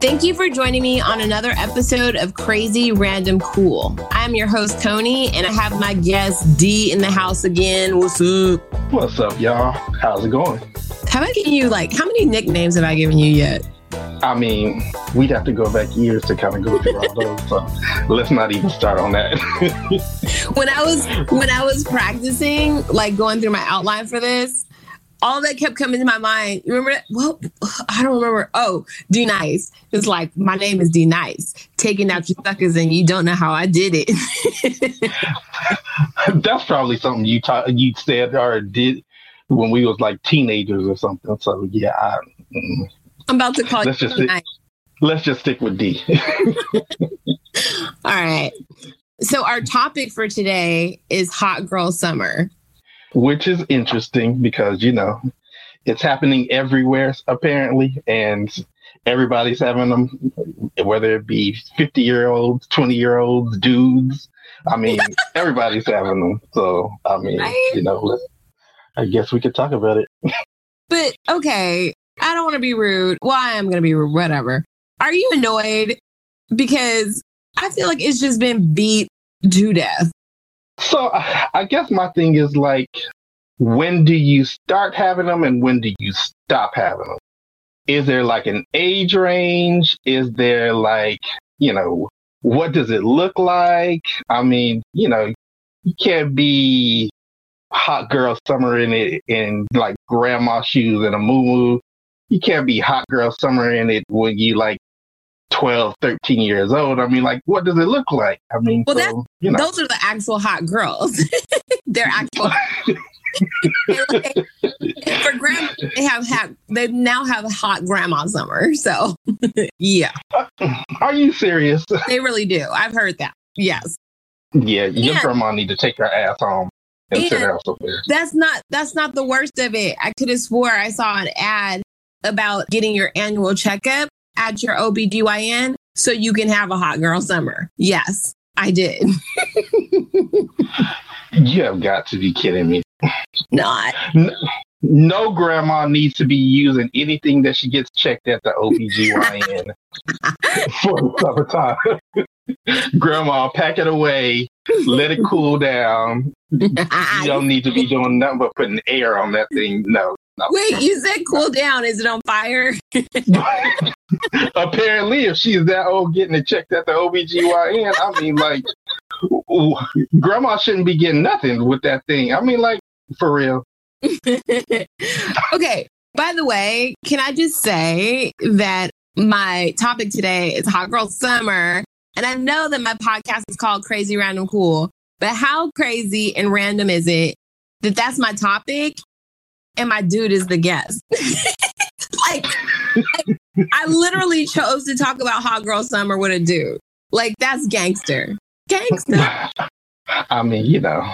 Thank you for joining me on another episode of Crazy Random Cool. I'm your host, Tony, and I have my guest, D, in the house again. What's up? What's up, y'all? How's it going? Have I given you, like, how many nicknames have I given you yet? I mean, we'd have to go back years to kind of go through all those. So let's not even start on that. when I was when I was practicing, like going through my outline for this, all that kept coming to my mind. You remember that? Well, I don't remember. Oh, D Nice. It's like my name is D Nice. Taking out your suckers and you don't know how I did it. That's probably something you taught you said or did when we was like teenagers or something. So yeah, I, mm. I'm about to call let's you. Just stick, let's just stick with D. All right. So our topic for today is hot girl summer. Which is interesting because you know it's happening everywhere apparently, and everybody's having them, whether it be 50 year olds, 20 year olds, dudes. I mean, everybody's having them. So I mean, you know, I guess we could talk about it. but okay, I don't want to be rude. Well, I am going to be rude, whatever. Are you annoyed? Because I feel like it's just been beat to death. So I guess my thing is like, when do you start having them and when do you stop having them? Is there like an age range? Is there like, you know, what does it look like? I mean, you know, you can't be hot girl summer in it in like grandma shoes and a moo you can't be hot girl summer in it when you like 12, 13 years old. I mean, like, what does it look like? I mean, well, so, you know. those are the actual hot girls. They're actual. for grandma, they have had they now have a hot grandma summer. So, yeah. Uh, are you serious? They really do. I've heard that. Yes. Yeah, your and, grandma need to take her ass home. And, and sit her somewhere. That's not that's not the worst of it. I could have swore I saw an ad about getting your annual checkup at your OBGYN so you can have a hot girl summer. Yes, I did. you have got to be kidding me. Not. No, no grandma needs to be using anything that she gets checked at the OBGYN for the summertime. grandma, pack it away, let it cool down. you don't need to be doing nothing but putting air on that thing. No, no. Wait, you said cool down. Is it on fire? Apparently, if she's that old getting it checked at the OBGYN, I mean, like, grandma shouldn't be getting nothing with that thing. I mean, like, for real. okay. By the way, can I just say that my topic today is Hot Girl Summer. And I know that my podcast is called Crazy Random Cool, but how crazy and random is it that that's my topic and my dude is the guest. like, like, I literally chose to talk about Hot Girl Summer with a dude. Like, that's gangster. Gangster. I mean, you know,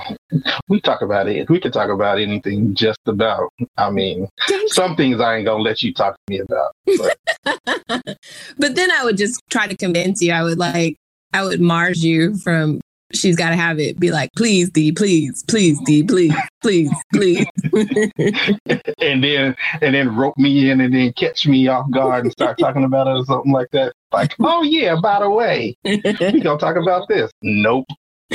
we talk about it. We can talk about anything just about. I mean, some things I ain't gonna let you talk to me about. But. but then I would just try to convince you. I would like, I would Mars you from she's got to have it be like, please, D, please, please, D, please, please, please. and then, and then rope me in and then catch me off guard and start talking about it or something like that. Like, oh yeah, by the way, we gonna talk about this. Nope.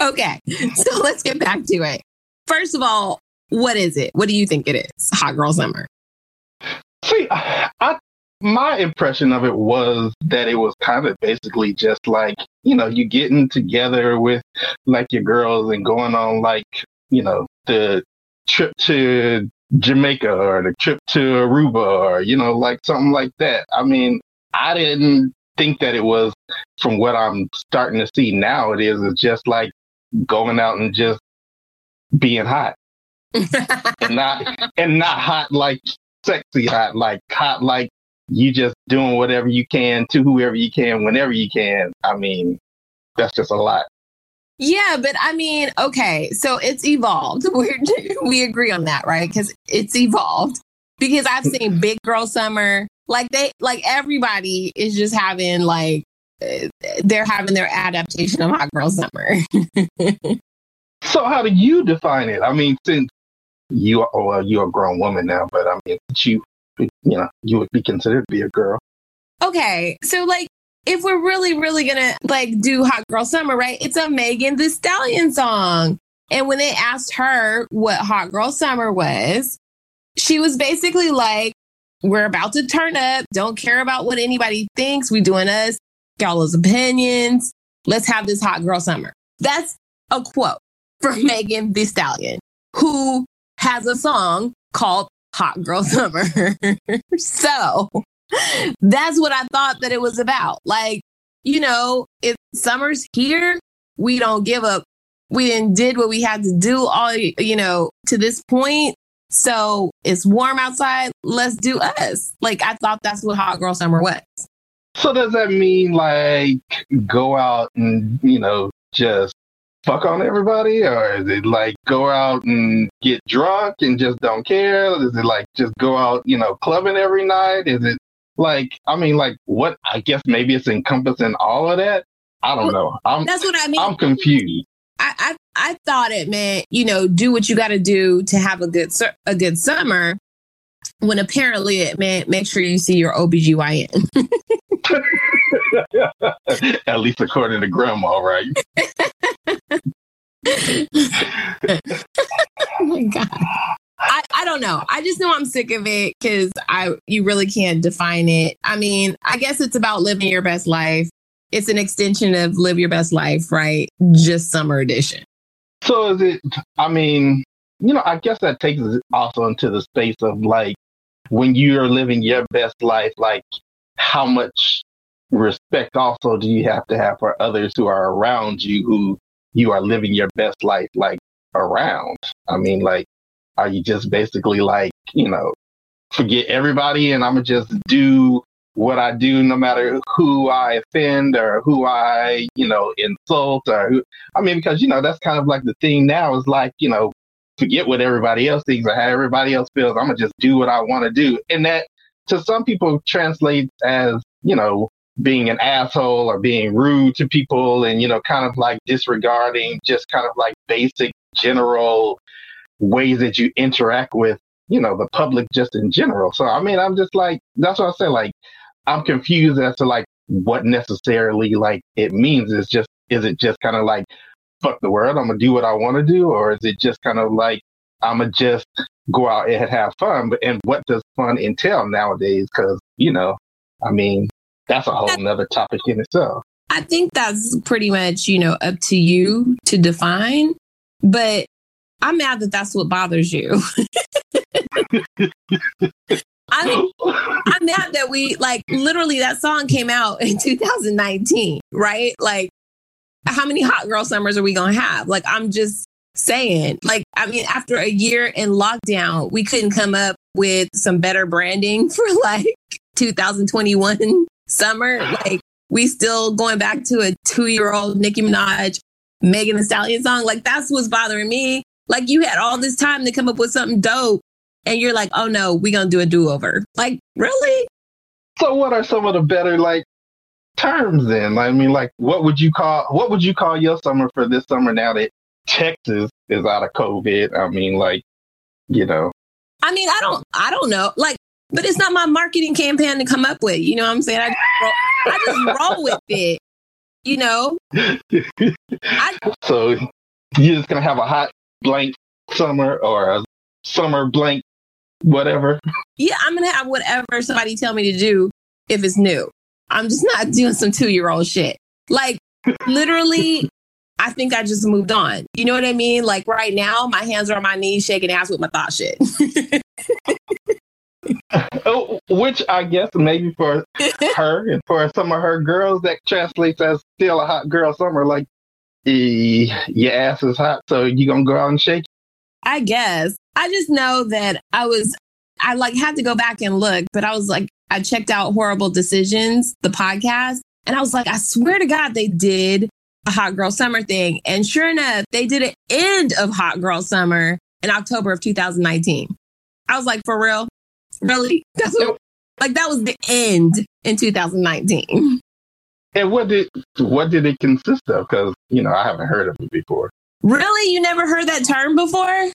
okay, so let's get back to it. First of all, what is it? What do you think it is? Hot girl summer. See, I my impression of it was that it was kind of basically just like, you know, you getting together with like your girls and going on like, you know, the trip to Jamaica or the trip to Aruba or, you know, like something like that. I mean, I didn't think that it was from what I'm starting to see now. It is it's just like going out and just being hot. and not and not hot like sexy hot, like hot like you just doing whatever you can to whoever you can whenever you can. I mean, that's just a lot. Yeah, but I mean, okay, so it's evolved. we we agree on that, right? Because it's evolved. Because I've seen Big Girl Summer, like they, like everybody is just having like they're having their adaptation of Hot Girl Summer. so, how do you define it? I mean, since you, are, well, you're a grown woman now, but I mean, you you know, you would be considered to be a girl. Okay. So like if we're really, really gonna like do Hot Girl Summer, right? It's a Megan Thee Stallion song. And when they asked her what Hot Girl Summer was, she was basically like, We're about to turn up. Don't care about what anybody thinks. We doing us, y'all's opinions. Let's have this hot girl summer. That's a quote from Megan Thee Stallion, who has a song called Hot Girl Summer. so that's what I thought that it was about. Like, you know, if summer's here, we don't give up. We didn't did what we had to do all, you know, to this point. So it's warm outside. Let's do us. Like, I thought that's what Hot Girl Summer was. So does that mean like go out and, you know, just fuck on everybody? Or is it like go out and get drunk and just don't care? Is it like just go out, you know, clubbing every night? Is it like, I mean, like what? I guess maybe it's encompassing all of that. I don't know. I'm, That's what I mean. I'm confused. I, I, I thought it meant, you know, do what you got to do to have a good, a good summer when apparently it meant make sure you see your OBGYN. At least according to grandma, right? oh my god. I, I don't know. I just know I'm sick of it because I you really can't define it. I mean, I guess it's about living your best life. It's an extension of live your best life, right? Just summer edition. So is it I mean, you know, I guess that takes us also into the space of like when you're living your best life, like how much respect also do you have to have for others who are around you who you are living your best life like around? I mean, like, are you just basically like, you know, forget everybody and I'm gonna just do what I do no matter who I offend or who I, you know, insult or who, I mean, because, you know, that's kind of like the thing now is like, you know, forget what everybody else thinks or how everybody else feels. I'm gonna just do what I want to do. And that to some people translates as, you know, being an asshole or being rude to people and, you know, kind of like disregarding just kind of like basic general ways that you interact with, you know, the public just in general. So, I mean, I'm just like, that's what I say. Like, I'm confused as to like what necessarily like it means. Is just, is it just kind of like, fuck the world, I'm gonna do what I want to do? Or is it just kind of like, I'm gonna just go out and have fun? But, and what does fun entail nowadays? Cause, you know, I mean, that's a whole nother topic in itself. I think that's pretty much, you know, up to you to define. But I'm mad that that's what bothers you. I'm, I'm mad that we, like, literally that song came out in 2019, right? Like, how many hot girl summers are we to have? Like, I'm just saying, like, I mean, after a year in lockdown, we couldn't come up with some better branding for like 2021 summer. Like, we still going back to a two year old Nicki Minaj, Megan Thee Stallion song. Like, that's what's bothering me. Like, you had all this time to come up with something dope, and you're like, oh no, we gonna do a do over. Like, really? So, what are some of the better like terms then? I mean, like, what would you call what would you call your summer for this summer now that Texas is out of COVID? I mean, like, you know. I mean, I don't, I don't know. Like, but it's not my marketing campaign to come up with. You know what I'm saying? I just roll, I just roll with it. You know. I, so you're just gonna have a hot blank summer or a summer blank whatever. Yeah, I'm gonna have whatever somebody tell me to do if it's new. I'm just not doing some two year old shit. Like literally, I think I just moved on. You know what I mean? Like right now, my hands are on my knees, shaking ass with my thought shit. oh, which I guess maybe for her and for some of her girls that translates as still a hot girl summer. Like, eh, your ass is hot, so you gonna go out and shake. I guess. I just know that I was. I like had to go back and look, but I was like, I checked out Horrible Decisions, the podcast, and I was like, I swear to God, they did a Hot Girl Summer thing. And sure enough, they did an end of Hot Girl Summer in October of 2019. I was like, for real? Really? That's what, like that was the end in 2019. And what did what did it consist of? Because you know I haven't heard of it before. Really, you never heard that term before?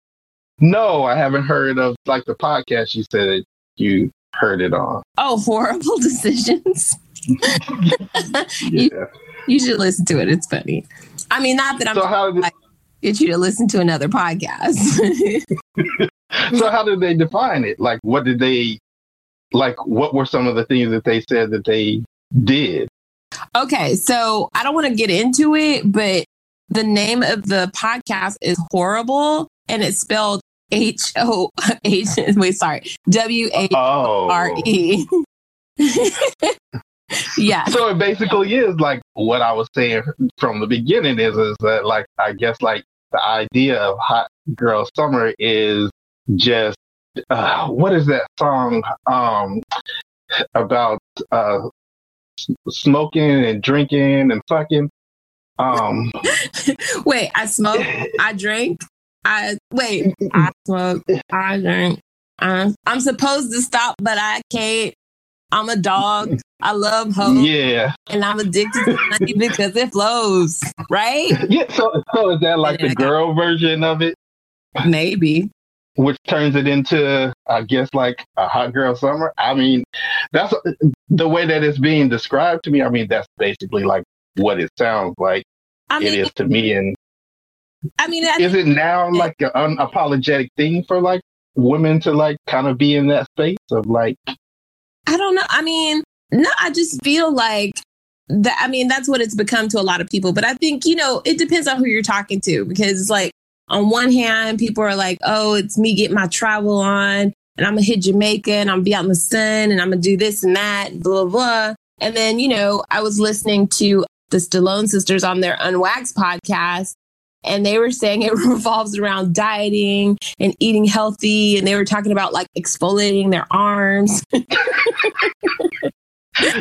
No, I haven't heard of like the podcast you said you heard it on. Oh, horrible decisions. you, you should listen to it. It's funny. I mean, not that I'm So how did like- get you to listen to another podcast. so how did they define it? Like what did they like what were some of the things that they said that they did? okay, so I don't want to get into it, but the name of the podcast is horrible and it's spelled H O H wait, sorry. W A Oh. R E. Oh. Yeah. So it basically is like what I was saying from the beginning is is that like I guess like the idea of hot girl summer is just uh, what is that song um about uh smoking and drinking and fucking um Wait, I smoke, I drink, I wait, I smoke, I drink. Uh, I'm supposed to stop, but I can't. I'm a dog. I love hoes, yeah and I'm addicted to money because it flows. Right? yeah so so is that like the girl version of it Maybe. which turns it into, I guess, like a hot girl summer. I mean, that's the way that it's being described to me. I mean, that's basically like what it sounds like I mean, is to me. And I mean, I is it now like an unapologetic thing for like women to like kind of be in that space of like, I don't know. I mean, no, I just feel like that. I mean, that's what it's become to a lot of people. But I think, you know, it depends on who you're talking to because it's like, on one hand, people are like, oh, it's me getting my travel on and I'm to hit Jamaica and I'm to be out in the sun and I'm to do this and that, blah, blah. And then, you know, I was listening to the Stallone sisters on their Unwaxed podcast and they were saying it revolves around dieting and eating healthy and they were talking about like exfoliating their arms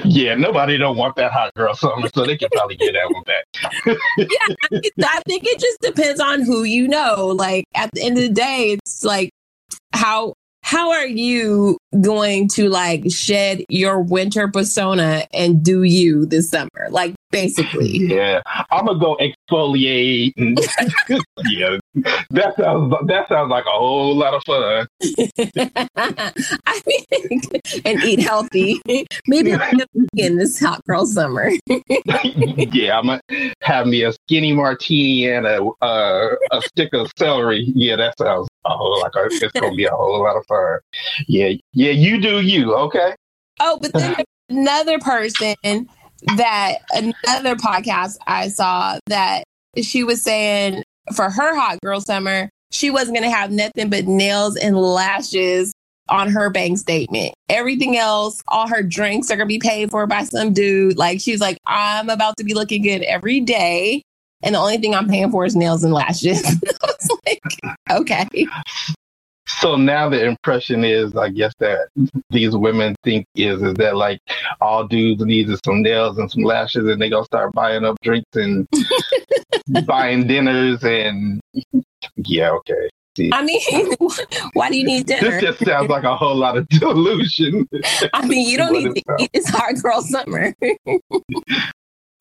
yeah, nobody don't want that hot girl summer, so they can probably get out with that. yeah, I, think- I think it just depends on who you know. Like at the end of the day, it's like how how are you going to like shed your winter persona and do you this summer? Like basically. Yeah, I'm gonna go exfoliate. And yeah, that sounds that sounds like a whole lot of fun. I mean, and eat healthy. Maybe I'm gonna this hot girl summer. yeah, I'm gonna have me a skinny martini and a uh, a stick of celery. Yeah, that sounds a whole like it's gonna be a whole lot of fun. Yeah, yeah, you do you, okay? Oh, but then another person that another podcast I saw that she was saying for her hot girl summer, she wasn't going to have nothing but nails and lashes on her bank statement. Everything else, all her drinks are going to be paid for by some dude. Like she's like, I'm about to be looking good every day. And the only thing I'm paying for is nails and lashes. Like, okay. So now the impression is, I guess that these women think is is that like all dudes need is some nails and some lashes, and they gonna start buying up drinks and buying dinners and yeah, okay. I mean, why do you need dinner? This just sounds like a whole lot of delusion. I mean, you don't need to eat. It's hard girl summer.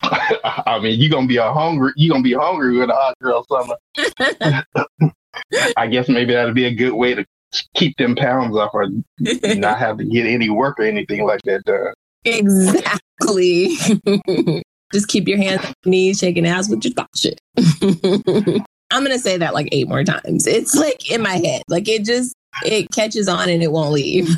I mean, you're gonna be a hungry. You're gonna be hungry with a hot girl summer. I guess maybe that'd be a good way to keep them pounds off, or not have to get any work or anything like that done. exactly. Just keep your hands knees, shaking ass with your thought shit. I'm gonna say that like eight more times. It's like in my head. Like it just it catches on and it won't leave.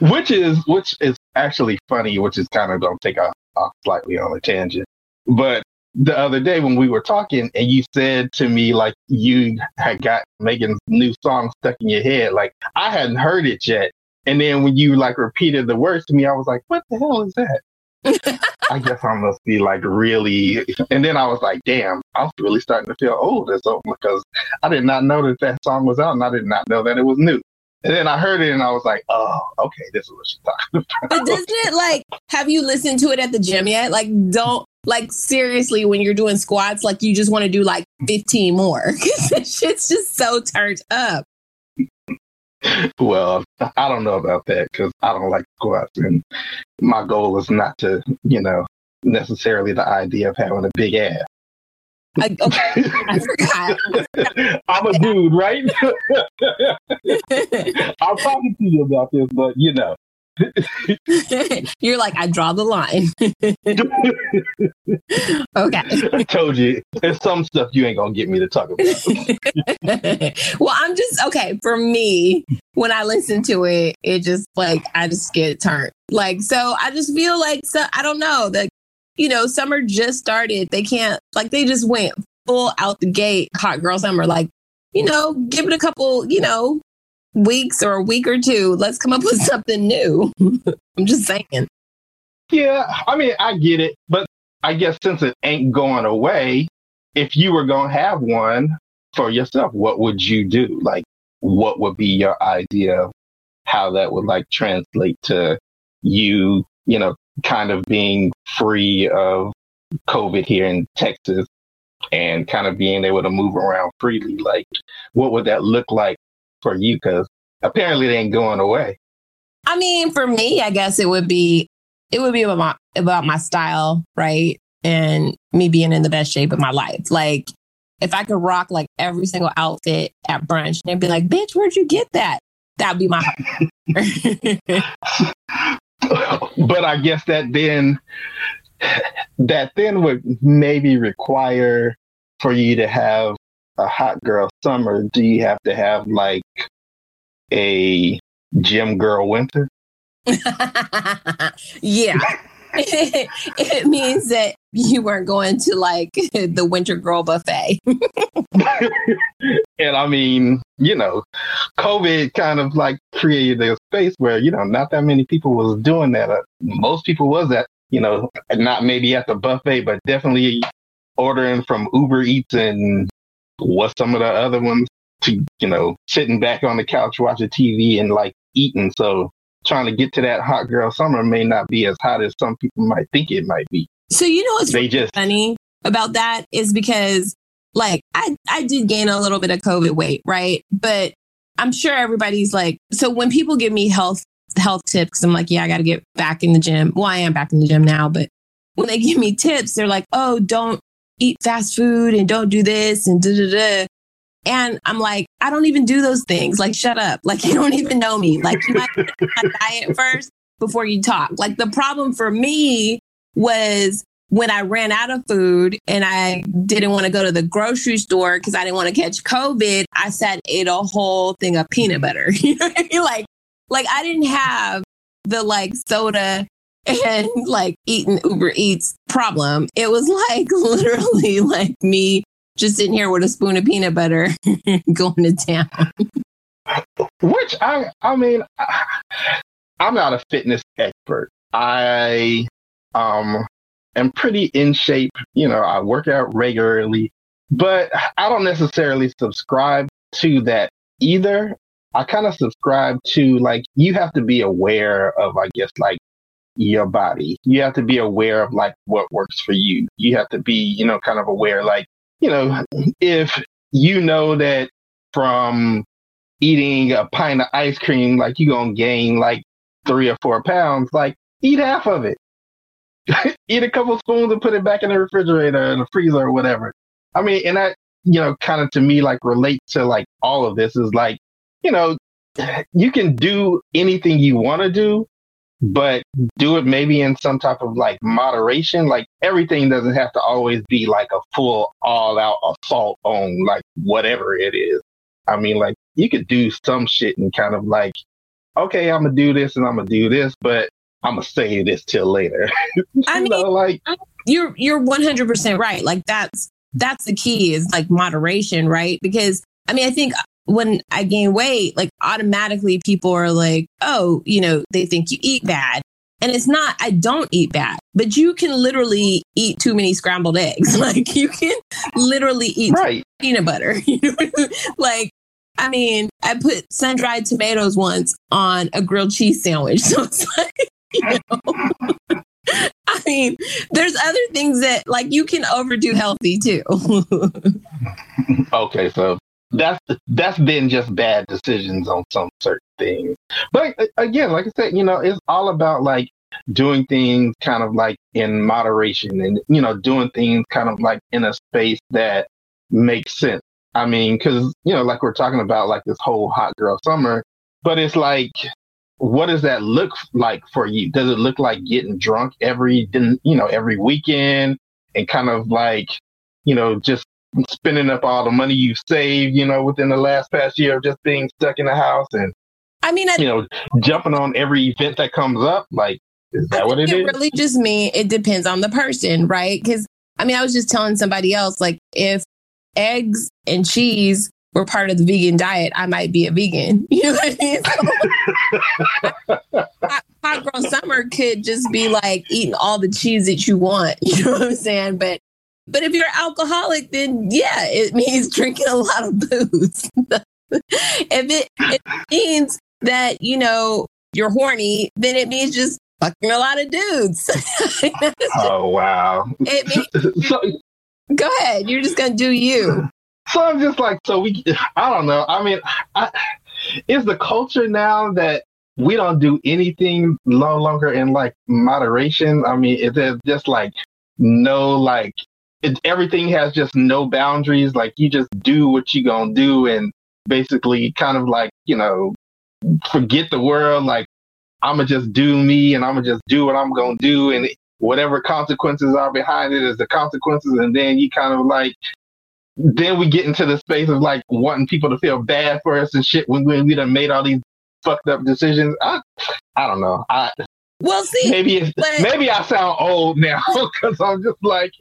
Which is which is actually funny. Which is kind of gonna take off, off slightly on a tangent. But the other day when we were talking, and you said to me like you had got Megan's new song stuck in your head. Like I hadn't heard it yet. And then when you like repeated the words to me, I was like, "What the hell is that?" I guess I must be like really. And then I was like, damn, I'm really starting to feel old or something because I did not know that that song was out and I did not know that it was new. And then I heard it and I was like, oh, okay, this is what she's talking about. but doesn't it like have you listened to it at the gym yet? Like don't like seriously when you're doing squats, like you just want to do like 15 more. Cause that shit's just so turned up. well, I don't know about that because I don't like squats. And my goal is not to, you know, necessarily the idea of having a big ass. I, okay, I forgot. I'm a dude, right? I'm talking to you about this, but you know, You're like, I draw the line. okay. I told you, there's some stuff you ain't gonna get me to talk about. well, I'm just okay. For me, when I listen to it, it just like I just get turned. Like, so I just feel like so I don't know that you know, summer just started. They can't like they just went full out the gate, hot girl summer. Like, you know, give it a couple, you know, weeks or a week or two. Let's come up with something new. I'm just saying. Yeah, I mean, I get it, but I guess since it ain't going away, if you were going to have one for yourself, what would you do? Like, what would be your idea of how that would like translate to you, you know, kind of being free of COVID here in Texas and kind of being able to move around freely? Like, what would that look like for you? Because apparently they ain't going away. I mean, for me, I guess it would be it would be about my about my style, right? And me being in the best shape of my life. Like if I could rock like every single outfit at brunch, they'd be like, "Bitch, where'd you get that?" That'd be my. but I guess that then that then would maybe require for you to have a hot girl summer. Do you have to have like a gym girl winter? yeah. it means that you weren't going to like the winter girl buffet. and I mean, you know, COVID kind of like created a space where, you know, not that many people was doing that. Uh, most people was at, you know, not maybe at the buffet, but definitely ordering from Uber Eats and what some of the other ones to, you know, sitting back on the couch watching TV and like eating. So trying to get to that hot girl summer may not be as hot as some people might think it might be. So you know what's they just, funny about that is because like I I did gain a little bit of COVID weight, right? But I'm sure everybody's like, so when people give me health health tips, I'm like, yeah, I got to get back in the gym. Well, I am back in the gym now, but when they give me tips, they're like, oh, don't eat fast food and don't do this and da da da. And I'm like, I don't even do those things. Like, shut up. Like, you don't even know me. Like, you might my diet first before you talk. Like, the problem for me was when I ran out of food and I didn't want to go to the grocery store because I didn't want to catch COVID, I sat ate a whole thing of peanut butter. you know I mean? Like, like I didn't have the like soda and like eating Uber Eats problem. It was like literally like me just sitting here with a spoon of peanut butter going to town. Which I, I mean, I'm not a fitness expert. I um am pretty in shape. You know, I work out regularly, but I don't necessarily subscribe to that either. I kind of subscribe to like you have to be aware of, I guess, like your body. You have to be aware of like what works for you. You have to be, you know, kind of aware, like you know, if you know that from eating a pint of ice cream, like you're going to gain like three or four pounds, like eat half of it. eat a couple spoons and put it back in the refrigerator and the freezer or whatever. I mean, and that, you know, kind of to me, like relate to like all of this is like, you know, you can do anything you want to do, but do it maybe in some type of like moderation. Like everything doesn't have to always be like a full all out assault on like whatever it is. I mean, like you could do some shit and kind of like, okay, I'm gonna do this and I'm gonna do this, but I'm gonna say this till later. I mean, know, like you're you're 100 percent right. Like that's that's the key is like moderation, right? Because I mean, I think when I gain weight, like automatically people are like, oh, you know, they think you eat bad. And it's not, I don't eat bad, but you can literally eat too many scrambled eggs. Like you can literally eat right. peanut butter. like, I mean, I put sun dried tomatoes once on a grilled cheese sandwich. So it's like, know. I mean, there's other things that like you can overdo healthy too. okay, so that's that's been just bad decisions on some certain things. But uh, again, like I said, you know, it's all about like doing things kind of like in moderation and you know doing things kind of like in a space that makes sense. I mean, because you know, like we're talking about like this whole hot girl summer, but it's like what does that look like for you? Does it look like getting drunk every, you know, every weekend and kind of like, you know, just spending up all the money you've saved, you know, within the last past year of just being stuck in the house and, I mean, I, you know, jumping on every event that comes up? Like, is that what it, it is? really just mean it depends on the person, right? Because I mean, I was just telling somebody else, like, if eggs and cheese were part of the vegan diet, I might be a vegan. You know what I mean? So, hot, hot girl summer could just be like eating all the cheese that you want. You know what I'm saying? But but if you're alcoholic, then yeah, it means drinking a lot of booze. if it, it means that you know you're horny, then it means just fucking a lot of dudes. oh wow! It means, so, go ahead. You're just gonna do you. So I'm just like, so we, I don't know. I mean, I, is the culture now that we don't do anything no longer in like moderation? I mean, is there just like no like it, everything has just no boundaries. Like you just do what you gonna do, and basically kind of like you know forget the world. Like I'm gonna just do me, and I'm gonna just do what I'm gonna do, and whatever consequences are behind it is the consequences. And then you kind of like then we get into the space of like wanting people to feel bad for us and shit when, when we done made all these fucked up decisions. I, I don't know. I well see maybe but, maybe I sound old now because I'm just like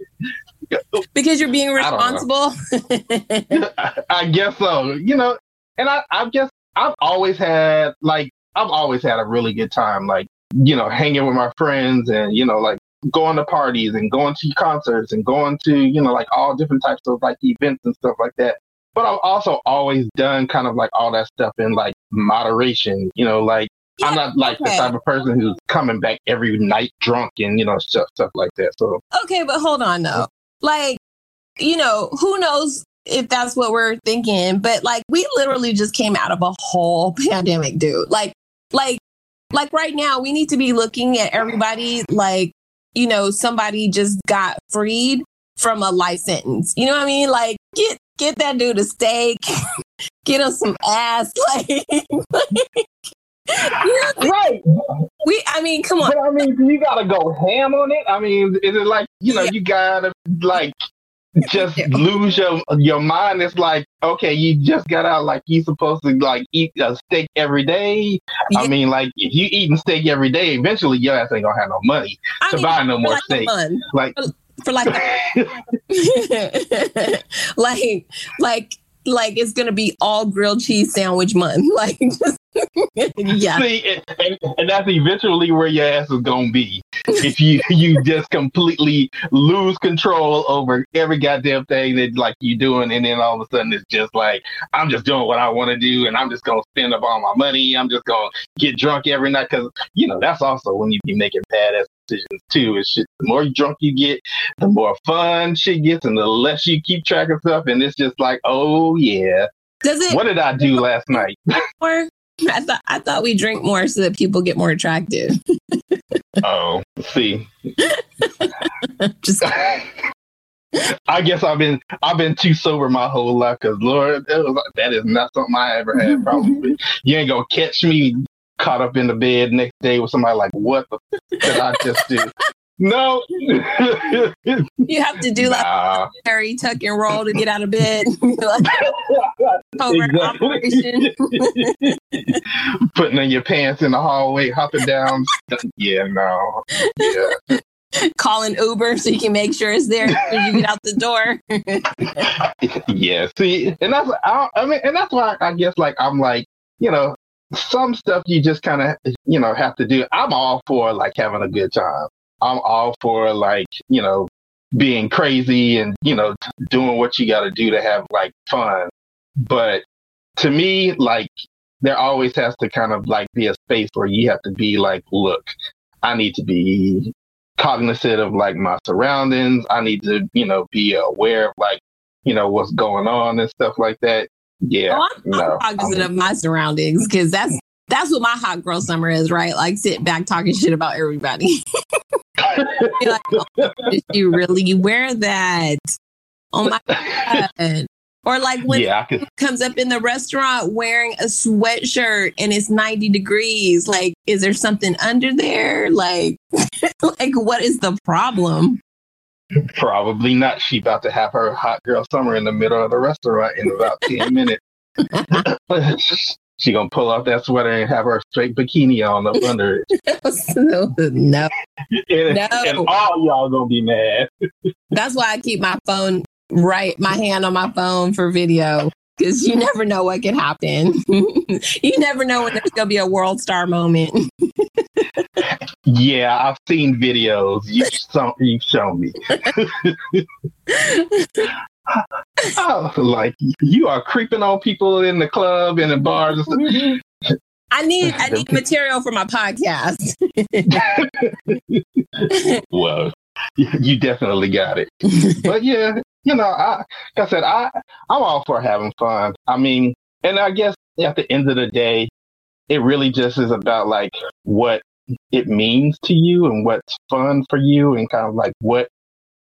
because you're being responsible. I, I guess so. You know, and I I guess I've always had like I've always had a really good time like you know hanging with my friends and you know like going to parties and going to concerts and going to, you know, like all different types of like events and stuff like that. But I've also always done kind of like all that stuff in like moderation, you know, like yeah, I'm not like okay. the type of person who's coming back every night drunk and, you know, stuff, stuff like that. So, okay, but hold on though. Like, you know, who knows if that's what we're thinking, but like we literally just came out of a whole pandemic, dude. Like, like, like right now, we need to be looking at everybody like you know, somebody just got freed from a life sentence. You know what I mean? Like get get that dude a steak, get him some ass, like, right. We, I mean, come on. But I mean, you gotta go ham on it. I mean, is it like you know, yeah. you gotta like just lose your your mind. It's like okay, you just got out. Like you supposed to like eat a steak every day. Yeah. I mean, like if you eating steak every day, eventually your ass ain't gonna have no money I to buy no more like steak. Like for, for like, like, like like it's gonna be all grilled cheese sandwich month. Like, just, yeah. See, and, and, that's eventually where your ass is gonna be if you you just completely lose control over every goddamn thing that like you're doing, and then all of a sudden it's just like I'm just doing what I want to do, and I'm just gonna spend up all my money. I'm just gonna get drunk every night because you know that's also when you be making badass decisions too. It's just the more drunk you get, the more fun shit gets, and the less you keep track of stuff. And it's just like, oh yeah. Does it? What did I do last night? I thought I thought we drink more so that people get more attractive. oh, see. just. I guess I've been I've been too sober my whole life because Lord, was, that is not something I ever had. Probably you ain't gonna catch me caught up in the bed next day with somebody like, what the f- did I just do? No. you have to do like nah. Harry tuck and roll to get out of bed. operation. Putting on your pants in the hallway, hopping down. Yeah, no. Yeah. Calling Uber so you can make sure it's there when you get out the door. yeah, see, and that's I, I mean, and that's why I guess like I'm like you know some stuff you just kind of you know have to do. I'm all for like having a good time. I'm all for like you know being crazy and you know doing what you got to do to have like fun. But to me, like there always has to kind of like be a space where you have to be like, look, I need to be cognizant of like my surroundings. I need to, you know, be aware of like, you know, what's going on and stuff like that. Yeah. Oh, I'm, no, I'm cognizant of my surroundings because that's that's what my hot girl summer is, right? Like sit back talking shit about everybody. like, oh, did you really wear that? Oh my god. Or like when yeah, could, comes up in the restaurant wearing a sweatshirt and it's 90 degrees. Like, is there something under there? Like, like what is the problem? probably not. She about to have her hot girl summer in the middle of the restaurant in about ten minutes. she gonna pull off that sweater and have her straight bikini on up under it. no, no. And, No. and all y'all gonna be mad. That's why I keep my phone right, my hand on my phone for video because you never know what can happen. you never know when there's gonna be a world star moment. Yeah, I've seen videos. You show, you show me. Oh, like you are creeping on people in the club and the bars. I need I need material for my podcast. Well, you definitely got it. But yeah, you know, I like I said, I I'm all for having fun. I mean, and I guess at the end of the day, it really just is about like what it means to you and what's fun for you and kind of like what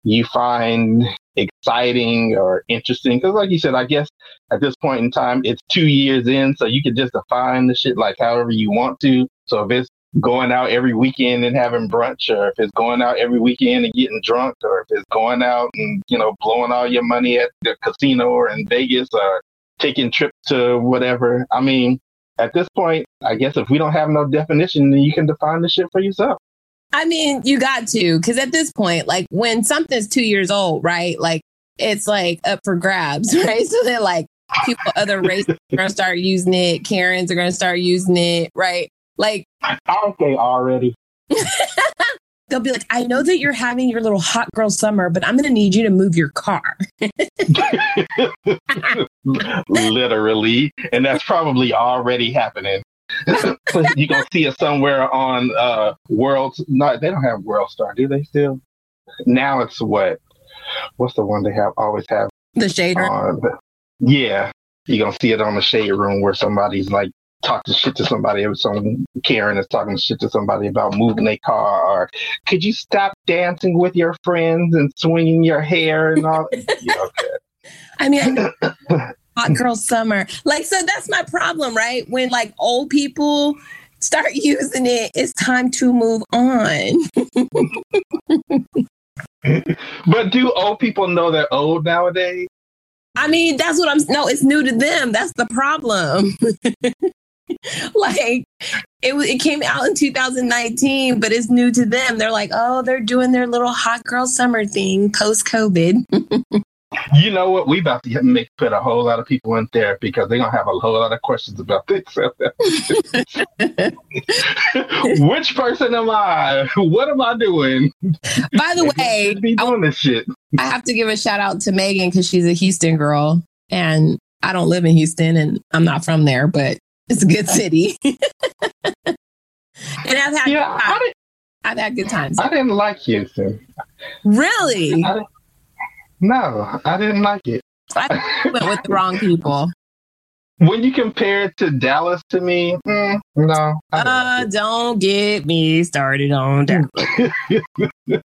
you find exciting or interesting. Because, like you said, I guess at this point in time, it's two years in, so you can just define the shit like however you want to. So if it's going out every weekend and having brunch, or if it's going out every weekend and getting drunk, or if it's going out and you know blowing all your money at the casino or in Vegas, or taking trips to whatever. I mean, at this point, I guess if we don't have no definition, then you can define the shit for yourself. I mean, you got to, because at this point, like when something's two years old, right? Like it's like up for grabs, right? So they're like, people, other races are going to start using it. Karens are going to start using it, right? Like Aren't they already? they'll be like, I know that you're having your little hot girl summer, but I'm going to need you to move your car. Literally. And that's probably already happening. You're going to see it somewhere on uh, World. No, they don't have World Star, do they still? Now it's what? What's the one they have always have The shade room. on? Yeah. You're to see it on the shade room where somebody's like talking shit to somebody or some Karen is talking shit to somebody about moving their car or could you stop dancing with your friends and swinging your hair and all yeah, okay. I mean, hot girl summer. Like, so that's my problem, right? When like old people start using it, it's time to move on. But do old people know they're old nowadays? I mean, that's what I'm. No, it's new to them. That's the problem. like it it came out in 2019, but it's new to them. They're like, oh, they're doing their little hot girl summer thing post COVID. You know what? We about to make put a whole lot of people in there because they're gonna have a whole lot of questions about this. Which person am I? What am I doing? By the way, be I, doing this shit. I have to give a shout out to Megan because she's a Houston girl, and I don't live in Houston, and I'm not from there, but it's a good city. and I've had Yeah, I I've had good times. I didn't like Houston. Really, I no, I didn't like it. I went with the wrong people. When you compare it to Dallas, to me, mm, no. Uh, like don't get me started on that. it.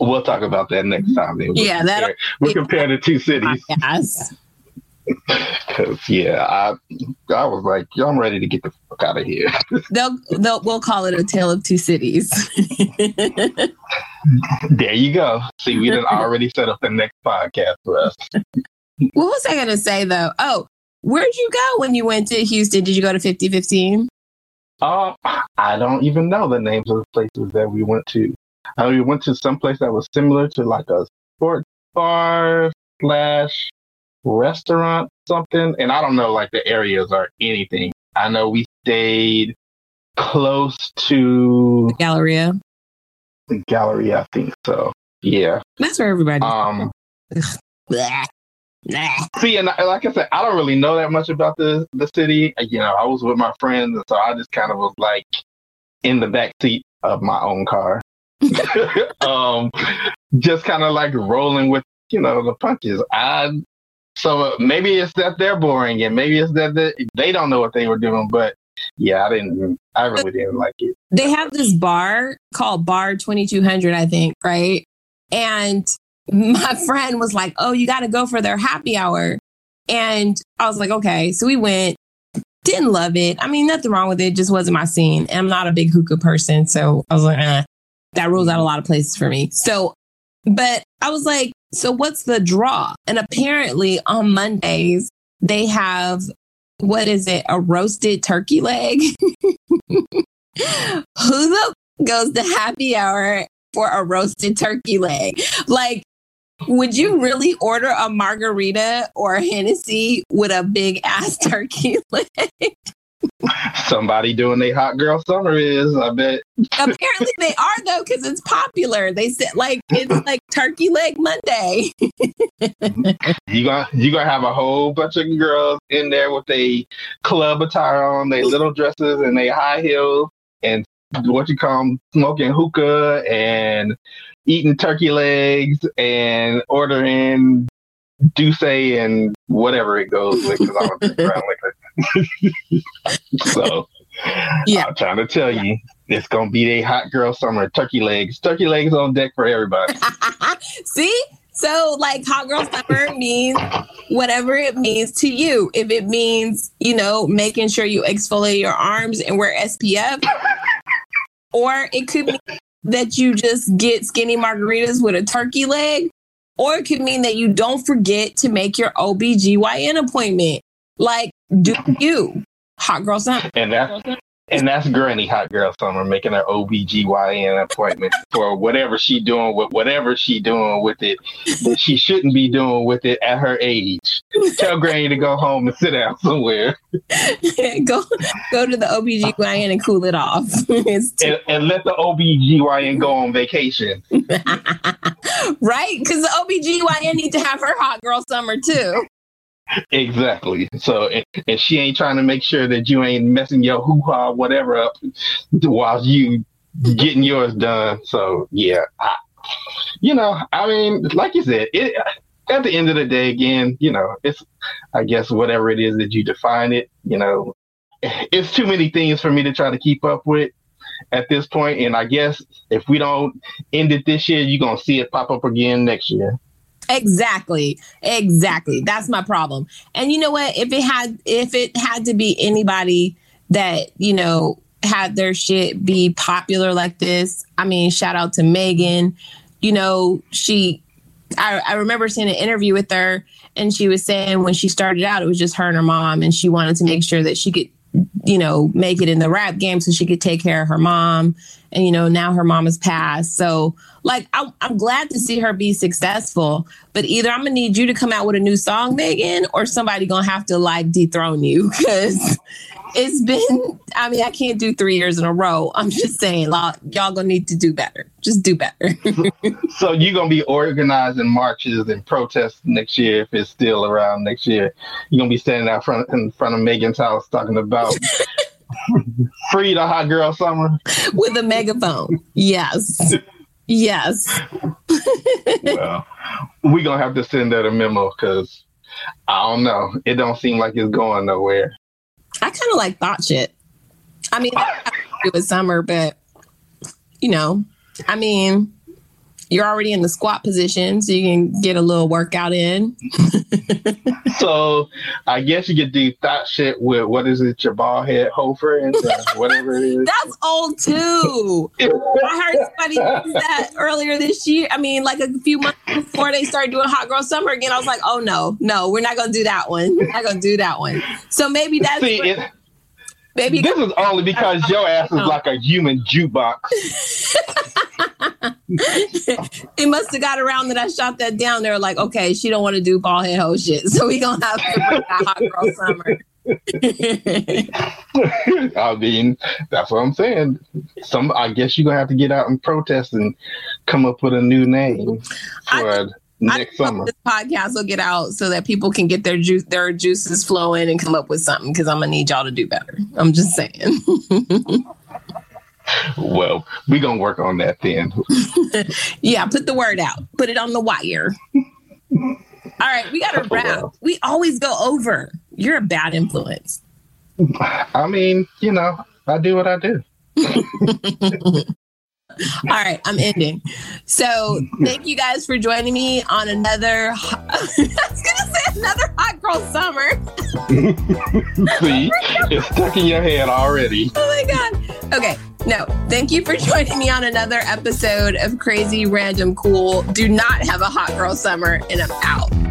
we'll talk about that next time. Then. We'll Yeah, that'll- we'll compare the two cities. Yes. Cause yeah, I I was like, yo, I'm ready to get the fuck out of here. They'll, they'll, we'll call it a tale of two cities. There you go. See, we done already set up the next podcast for us. what was I going to say though? Oh, where'd you go when you went to Houston? Did you go to 5015? Uh, I don't even know the names of the places that we went to. Uh, we went to some place that was similar to like a sports bar slash restaurant something, and I don't know like the areas or anything. I know we stayed close to Galleria. The gallery. I think so. Yeah. That's where everybody. Um. See, and like I said, I don't really know that much about the the city. You know, I was with my friends, and so I just kind of was like in the back seat of my own car, um, just kind of like rolling with you know the punches. I so uh, maybe it's that they're boring, and maybe it's that they, they don't know what they were doing. But yeah, I didn't. I really didn't like it. They have this bar called Bar 2200, I think, right? And my friend was like, Oh, you got to go for their happy hour. And I was like, okay. So we went, didn't love it. I mean, nothing wrong with it, just wasn't my scene. And I'm not a big hookah person. So I was like, eh, that rules out a lot of places for me. So, but I was like, so what's the draw? And apparently on Mondays, they have, what is it, a roasted turkey leg? Who the goes to happy hour for a roasted turkey leg? Like, would you really order a margarita or a Hennessy with a big ass turkey leg? Somebody doing a hot girl summer is, I bet. Apparently they are though, because it's popular. They said like it's like Turkey Leg Monday. you gonna you gonna have a whole bunch of girls in there with a club attire on, they little dresses and they high heels, and what you call them, smoking hookah and eating turkey legs and ordering D'ussé and whatever it goes with because I'm a big brown liquor. so yeah. I'm trying to tell you, it's gonna be a hot girl summer. Turkey legs, turkey legs on deck for everybody. See, so like hot girl summer means whatever it means to you. If it means you know making sure you exfoliate your arms and wear SPF, or it could be that you just get skinny margaritas with a turkey leg, or it could mean that you don't forget to make your OBGYN appointment. Like, do you? Hot girl summer. And and that's Granny Hot Girl Summer making her OBGYN appointment for whatever she doing with whatever she doing with it that she shouldn't be doing with it at her age. Tell Granny to go home and sit down somewhere. go go to the OBGYN and cool it off. and, and, let the OBGYN go on vacation. right? Because the OBGYN need to have her hot girl summer too. Exactly. So, and, and, she ain't trying to make sure that you ain't messing your hoo ha whatever up while you getting yours done. So, yeah, I, you know, I mean, like you said, it, at the end of the day, again, you know, it's, I guess, whatever it is that you define it, you know, it's too many things for me to try to keep up with at this point. And I guess if we don't end it this year, you're going to see it pop up again next year. Exactly. Exactly. That's my problem. And you know what? If it had if it had to be anybody that, you know, had their shit be popular like this, I mean, shout out to Megan. You know, she I, I remember seeing an interview with her and she was saying when she started out it was just her and her mom and she wanted to make sure that she could you know, make it in the rap game so she could take care of her mom. And, you know, now her mom has passed. So, like, I'm, I'm glad to see her be successful. But either I'm to need you to come out with a new song, Megan, or somebody to have to, like, dethrone you because it's been, I mean, I can't do three years in a row. I'm just saying, y'all, y'all to need to do better. Just do better. so, you're to be organizing marches and protests next year if it's still around next year. You're to be standing out front in front of Megan's house talking about free the hot girl summer with a megaphone. Yes. Yes. well, we're going to have to send that a memo because I don't know. It don't seem like it's going nowhere. I kind of like thot shit. I mean, it was summer, but you know, I mean, you're already in the squat position, so you can get a little workout in. so I guess you could do thot shit with what is it, your ball head hofer and uh, whatever it is. That's old too. I heard somebody use that earlier this year. I mean, like a few months before they started doing hot girl summer again. I was like, oh no, no, we're not gonna do that one. We're not gonna do that one. So maybe that's See, it, Baby, this is only because your ass is oh. like a human jukebox. it must have got around that I shot that down. They're like, okay, she don't want to do ball head hoe shit, so we gonna have to hot girl summer. I mean, that's what I'm saying. Some, I guess you're gonna have to get out and protest and come up with a new name for. I, next summer. This podcast will get out so that people can get their juice, their juices flowing, and come up with something. Because I'm gonna need y'all to do better. I'm just saying. well, we gonna work on that then. yeah, put the word out. Put it on the wire. All right, we got to wrap. We always go over. You're a bad influence. I mean, you know, I do what I do. All right, I'm ending. So thank you guys for joining me on another. I was gonna say another hot girl summer. See, it's stuck in your head already. Oh my god. Okay, no, thank you for joining me on another episode of Crazy Random Cool. Do not have a hot girl summer, and I'm out.